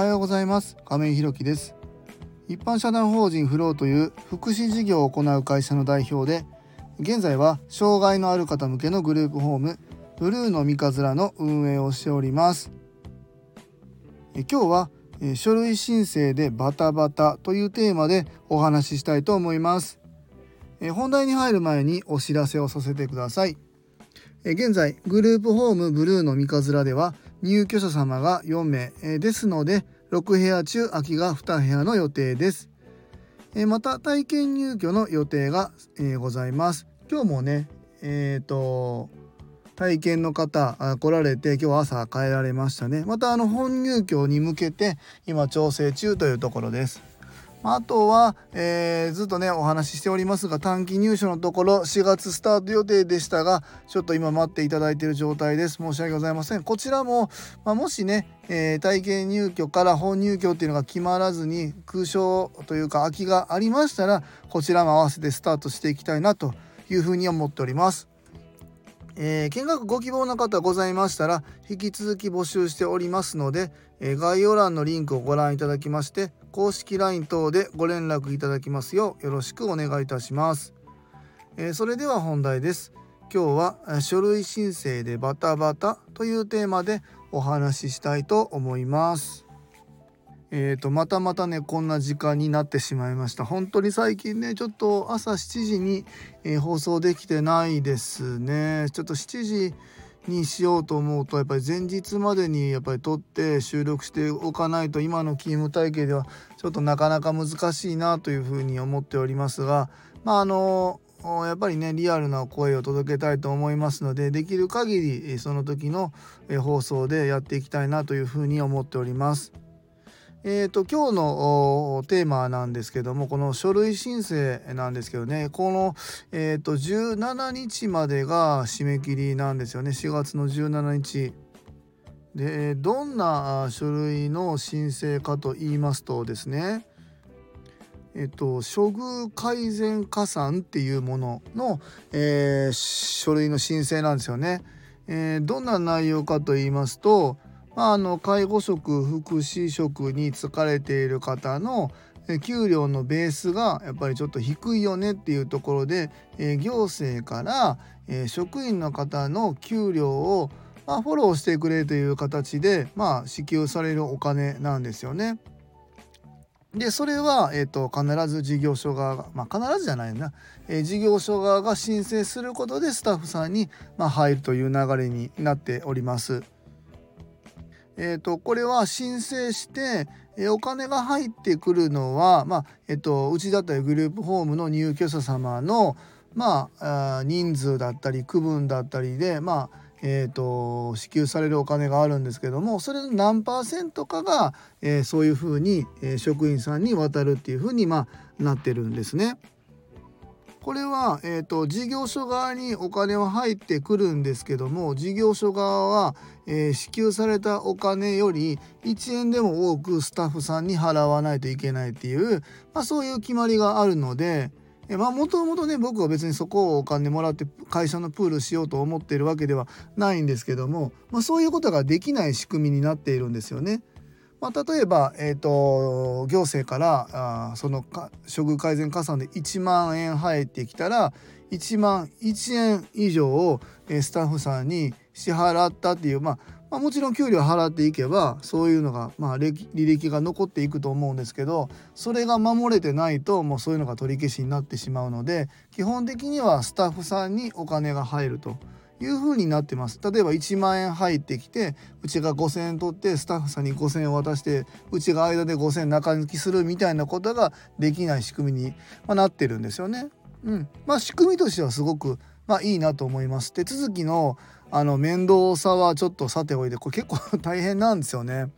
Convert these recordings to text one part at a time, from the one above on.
はようございます。亀井ひろきです。一般社団法人フローという福祉事業を行う会社の代表で現在は障害のある方向けのグループホームブルーの三日面の運営をしております。え今日は書類申請でバタバタというテーマでお話ししたいと思います。本題に入る前にお知らせをさせてください。現在グループホームブルーの三日面では入居者様が4名、ですので6部屋中空きが2部屋の予定です、えまた体験入居の予定が、えございます。今日もねえっ、ー、と体験の方来られて今日朝帰られましたね。またあの本入居に向けて今調整中というところです。あとは、えー、ずっとねお話ししておりますが短期入所のところ4月スタート予定でしたがちょっと今待っていただいている状態です。申し訳ございません。こちらも、まあ、もしね、えー、体験入居から本入居っていうのが決まらずに空床というか空きがありましたらこちらも合わせてスタートしていきたいなというふうに思っております。えー、見学ご希望の方ございましたら引き続き募集しておりますので、えー、概要欄のリンクをご覧いただきまして公式 LINE 等でご連絡いただきますようよろしくお願いいたします、えー、それでは本題です。今日は書類申請でバタバタというテーマでお話ししたいと思います。えーと、またまたねこんな時間になってしまいました。本当に最近ねちょっと朝7時に、えー、放送できてないですね。ちょっと7時にしようと思うとやっぱり前日までにやっぱり撮って収録しておかないと今の勤務体系ではちょっとなかなか難しいなというふうに思っておりますがまああのやっぱりねリアルな声を届けたいと思いますのでできる限りその時の放送でやっていきたいなというふうに思っております。えーと、今日のテーマなんですけどもこの書類申請なんですけどねこの、えーと、17日までが締め切りなんですよね4月の17日。でどんな書類の申請かと言いますとですねえっと、処遇改善加算っていうものの、えー、書類の申請なんですよね。えー、どんな内容かと言いますと、まあ、あの介護職福祉職に疲れている方の給料のベースがやっぱりちょっと低いよねっていうところで、え行政から、え職員の方の給料を、ま、フォローしてくれという形で、まあ、支給されるお金なんですよね。でそれは、えーと、必ず事業所側が、まあ、必ずじゃないな、えー、事業所側が申請することでスタッフさんに、まあ、入るという流れになっております。えーと、これは申請して、え、お金が入ってくるのは、まあえーと、うちだったりグループホームの入居者様の、まあ、人数だったり区分だったりで、まあえーと、支給されるお金があるんですけどもそれの何パーセントかが、えー、そういうふうに、えー、職員さんに渡るっていうふうに、まあ、なってるんですね。これは、えーと、事業所側にお金は入ってくるんですけども事業所側は、えー、支給されたお金より1円でも多くスタッフさんに払わないといけないっていう、まあ、そういう決まりがあるので。えまあもともとね僕は別にそこをお金もらって会社のプールしようと思っているわけではないんですけども、まあ、そういうことができない仕組みになっているんですよね。まあ、例えば、えーと、行政からあそのか処遇改善加算で1万円入ってきたら1万1円以上を、えー、スタッフさんに支払ったっていう、まあ、まあ、もちろん給料払っていけばそういうのが、まあ、履歴が残っていくと思うんですけどそれが守れてないともうそういうのが取り消しになってしまうので基本的にはスタッフさんにお金が入ると。いう風になってます例えば1万円入ってきてうちが5,000円取ってスタッフさんに5,000円渡してうちが間で5,000円中抜きするみたいなことができない仕組みに、まなってるんですよね。うん、まあ仕組みとしてはすごく、まあ、いいなと思います。手続きのあの面倒さはちょっとさておいてこれ結構大変なんですよね。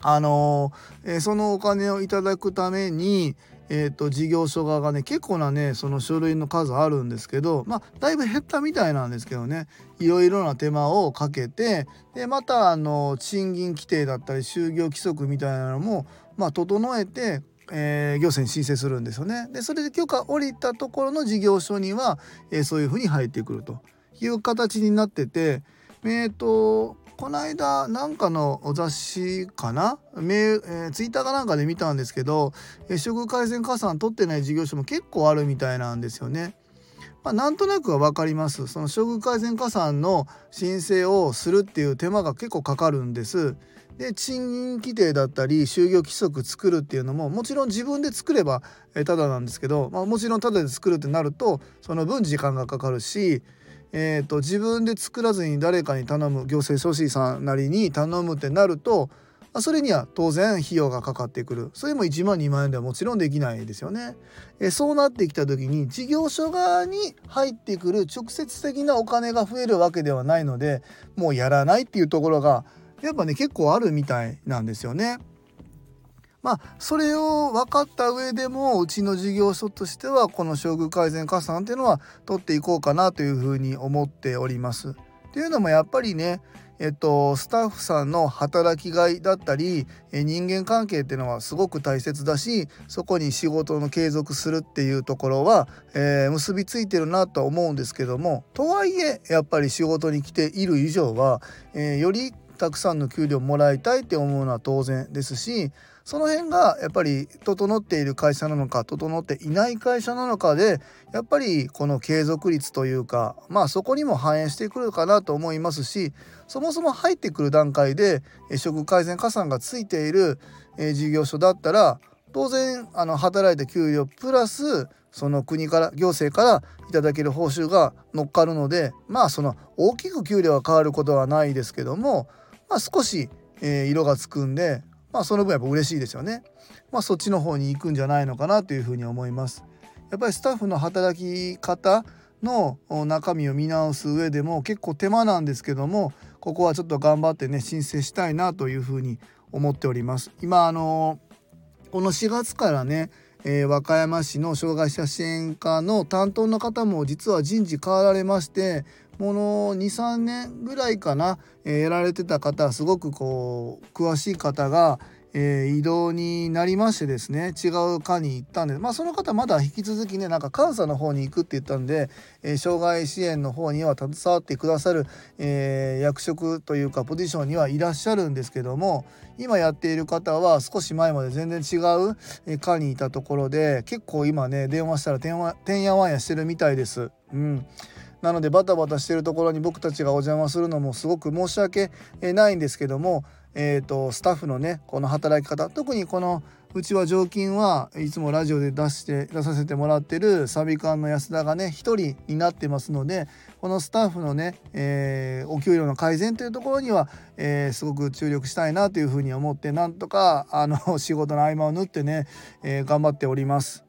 あのー、えー、そのお金をいただくためにえーと、事業所側がね結構なねその書類の数あるんですけどまあだいぶ減ったみたいなんですけどねいろいろな手間をかけてでまたあの賃金規定だったり就業規則みたいなのも、まあ、整えてえー、行政に申請するんですよね。でそれで許可下りたところの事業所には、えー、そういうふうに入ってくるという形になってて、えーとこの間なんかのお雑誌かな？メ、えー、ツイッターかなんかで見たんですけど、え、処遇改善加算取ってない事業所も結構あるみたいなんですよね。まあ、なんとなくは分かります。その処遇改善加算の申請をするっていう手間が結構かかるんです。で賃金規定だったり就業規則作るっていうのももちろん自分で作ればただなんですけど、まあ、もちろんただで作るってなるとその分時間がかかるし、えーと、自分で作らずに誰かに頼む行政書士さんなりに頼むってなるとそれには当然費用がかかってくるそれも1万2万円ではもちろんできないですよね。えそうなってきた時に事業所側に入ってくる直接的なお金が増えるわけではないのでもうやらないっていうところがやっぱね結構あるみたいなんですよね。まあそれを分かった上でもうちの事業所としてはこの処遇改善加算っていうのは取っていこうかなというふうに思っております。っていうのもやっぱりねえっと、スタッフさんの働きがいだったり人間関係っていうのはすごく大切だしそこに仕事の継続するっていうところは、えー、結びついてるなとは思うんですけどもとはいえやっぱり仕事に来ている以上は、えー、よりたくさんの給料もらいたいって思うのは当然ですしその辺がやっぱり整っている会社なのか整っていない会社なのかでやっぱりこの継続率というかまあそこにも反映してくるかなと思いますしそもそも入ってくる段階で職改善加算がついている事業所だったら当然あの働いた給料プラスその国から行政からいただける報酬が乗っかるのでまあその大きく給料は変わることはないですけどもまあ、少し、えー、色がつくんで、まあ、その分やっぱ嬉しいですよね。まあ、そっちの方に行くんじゃないのかなというふうに思います。やっぱりスタッフの働き方の中身を見直す上でも結構手間なんですけどもここはちょっと頑張ってね申請したいなというふうに思っております。今あのこの4月からねえー、和歌山市の障害者支援課の担当の方も実は人事変わられましてもの23年ぐらいかな、えー、やられてた方すごくこう詳しい方が、えー、移動になりましてですね違う課に行ったんでまあその方まだ引き続きねなんか監査の方に行くって言ったんで、えー、障害支援の方には携わってくださる、えー、役職というかポジションにはいらっしゃるんですけども今やっている方は少し前まで全然違う課にいたところで結構今ね電話したらてんやわんやしてるみたいです。うんなのでバタバタしてるところに僕たちがお邪魔するのもすごく申し訳ないんですけどもえーと、スタッフのねこの働き方特にこのうちは常勤はいつもラジオで出して出させてもらってるサビ館の安田がね1人になってますのでこのスタッフのね、えー、お給料の改善というところには、えー、すごく注力したいなというふうに思ってなんとかあの仕事の合間を縫ってね、えー、頑張っております。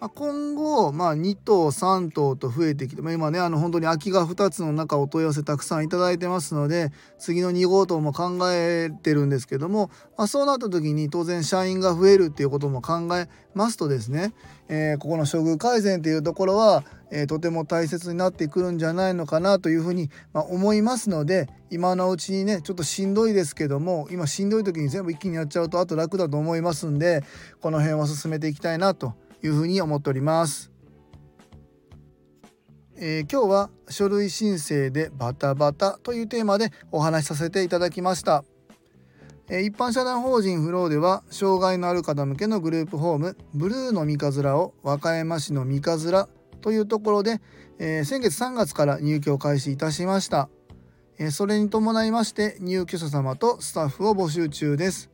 ま今後、まあ、2頭3頭と増えてきて、まあ、今ねあの本当に空きが2つの中お問い合わせたくさんいただいてますので次の2号棟も考えてるんですけども、まあ、そうなった時に当然社員が増えるっていうことも考えますとですね、えー、ここの処遇改善っていうところは、えー、とても大切になってくるんじゃないのかなというふうに、まあ、思いますので今のうちにねちょっとしんどいですけども今しんどい時に全部一気にやっちゃうとあと楽だと思いますんでこの辺は進めていきたいなというふうに思っております。えー、今日は書類申請でバタバタというテーマでお話しさせていただきました。えー、一般社団法人フローでは障害のある方向けのグループホームブルーノ三葛を和歌山市の三葛というところで、えー、先月3月から入居を開始いたしました。えそれに伴いまして入居者様とスタッフを募集中です。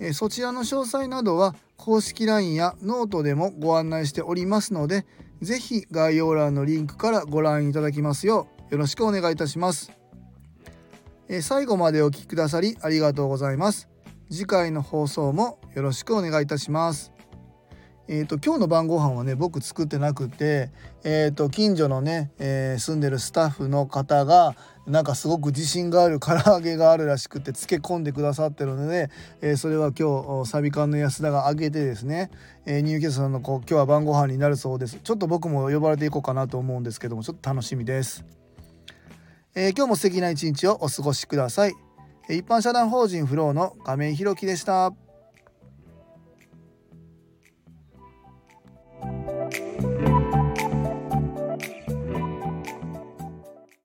えそちらの詳細などは公式 LINE やノートでもご案内しておりますので是非概要欄のリンクからご覧いただきますようよろしくお願いいたします。え最後までお聴きくださりありがとうございます。次回の放送もよろしくお願いいたします。えーと、今日の晩ご飯はね僕作ってなくて、えーと、近所のね、えー、住んでるスタッフの方がなんかすごく自信がある唐揚げがあるらしくて漬け込んでくださってるので、えー、それは今日サビ缶の安田が揚げてですね、えー、入居者さんのこう今日は晩ご飯になるそうです。ちょっと僕も呼ばれていこうかなと思うんですけどもちょっと楽しみです、えー、今日も素敵な一日をお過ごしください。一般社団法人フローの亀井弘樹でした。Bye.